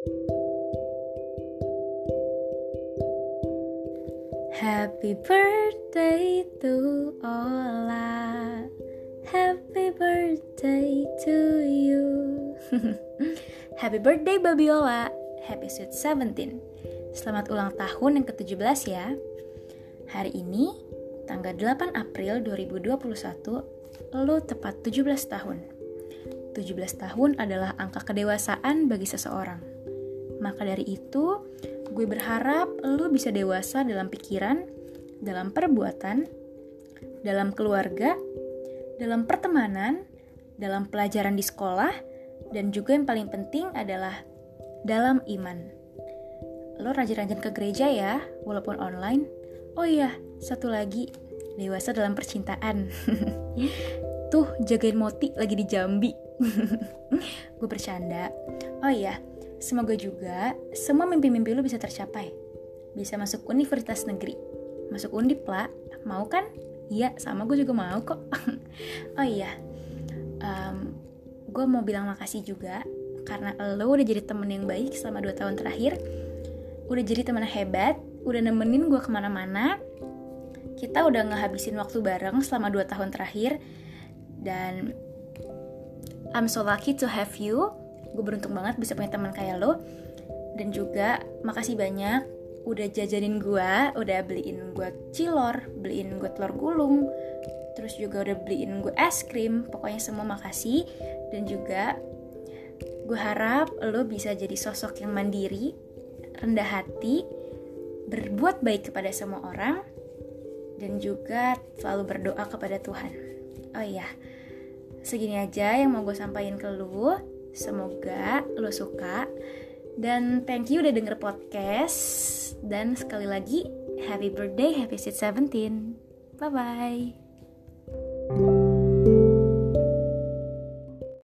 Happy birthday to Ola. Happy birthday to you. Happy birthday Baby Ola. Happy sweet 17 Selamat ulang tahun yang ke-17 ya. Hari ini, tanggal 8 April 2021 Lo tepat 17 tahun. 17 tahun adalah angka kedewasaan bagi seseorang Maka dari itu, gue berharap lo bisa dewasa dalam pikiran, dalam perbuatan, dalam keluarga, dalam pertemanan, dalam pelajaran di sekolah, dan juga yang paling penting adalah dalam iman. Lo rajin-rajin ke gereja ya, walaupun online. Oh iya, satu lagi, dewasa dalam percintaan. Tuh, jagain Moti lagi di Jambi. gue bercanda. Oh iya, Semoga juga semua mimpi-mimpi lu bisa tercapai. Bisa masuk universitas negeri. Masuk undip lah, mau kan? Iya, sama gue juga mau kok. oh iya, um, gue mau bilang makasih juga karena lo udah jadi temen yang baik selama 2 tahun terakhir. Udah jadi temen hebat, udah nemenin gue ke mana-mana. Kita udah ngehabisin waktu bareng selama 2 tahun terakhir. Dan I'm so lucky to have you gue beruntung banget bisa punya teman kayak lo. Dan juga makasih banyak udah jajanin gue udah beliin gue cilor beliin gue telur gulung terus juga udah beliin gue es krim. Pokoknya semua makasih. Dan juga gue harap lo bisa jadi sosok yang mandiri rendah hati berbuat baik kepada semua orang dan juga selalu berdoa kepada Tuhan. Oh iya segini aja yang mau gue sampaikan ke lo Semoga lo suka dan thank you udah denger podcast dan sekali lagi happy birthday happy sweet 17. Bye bye.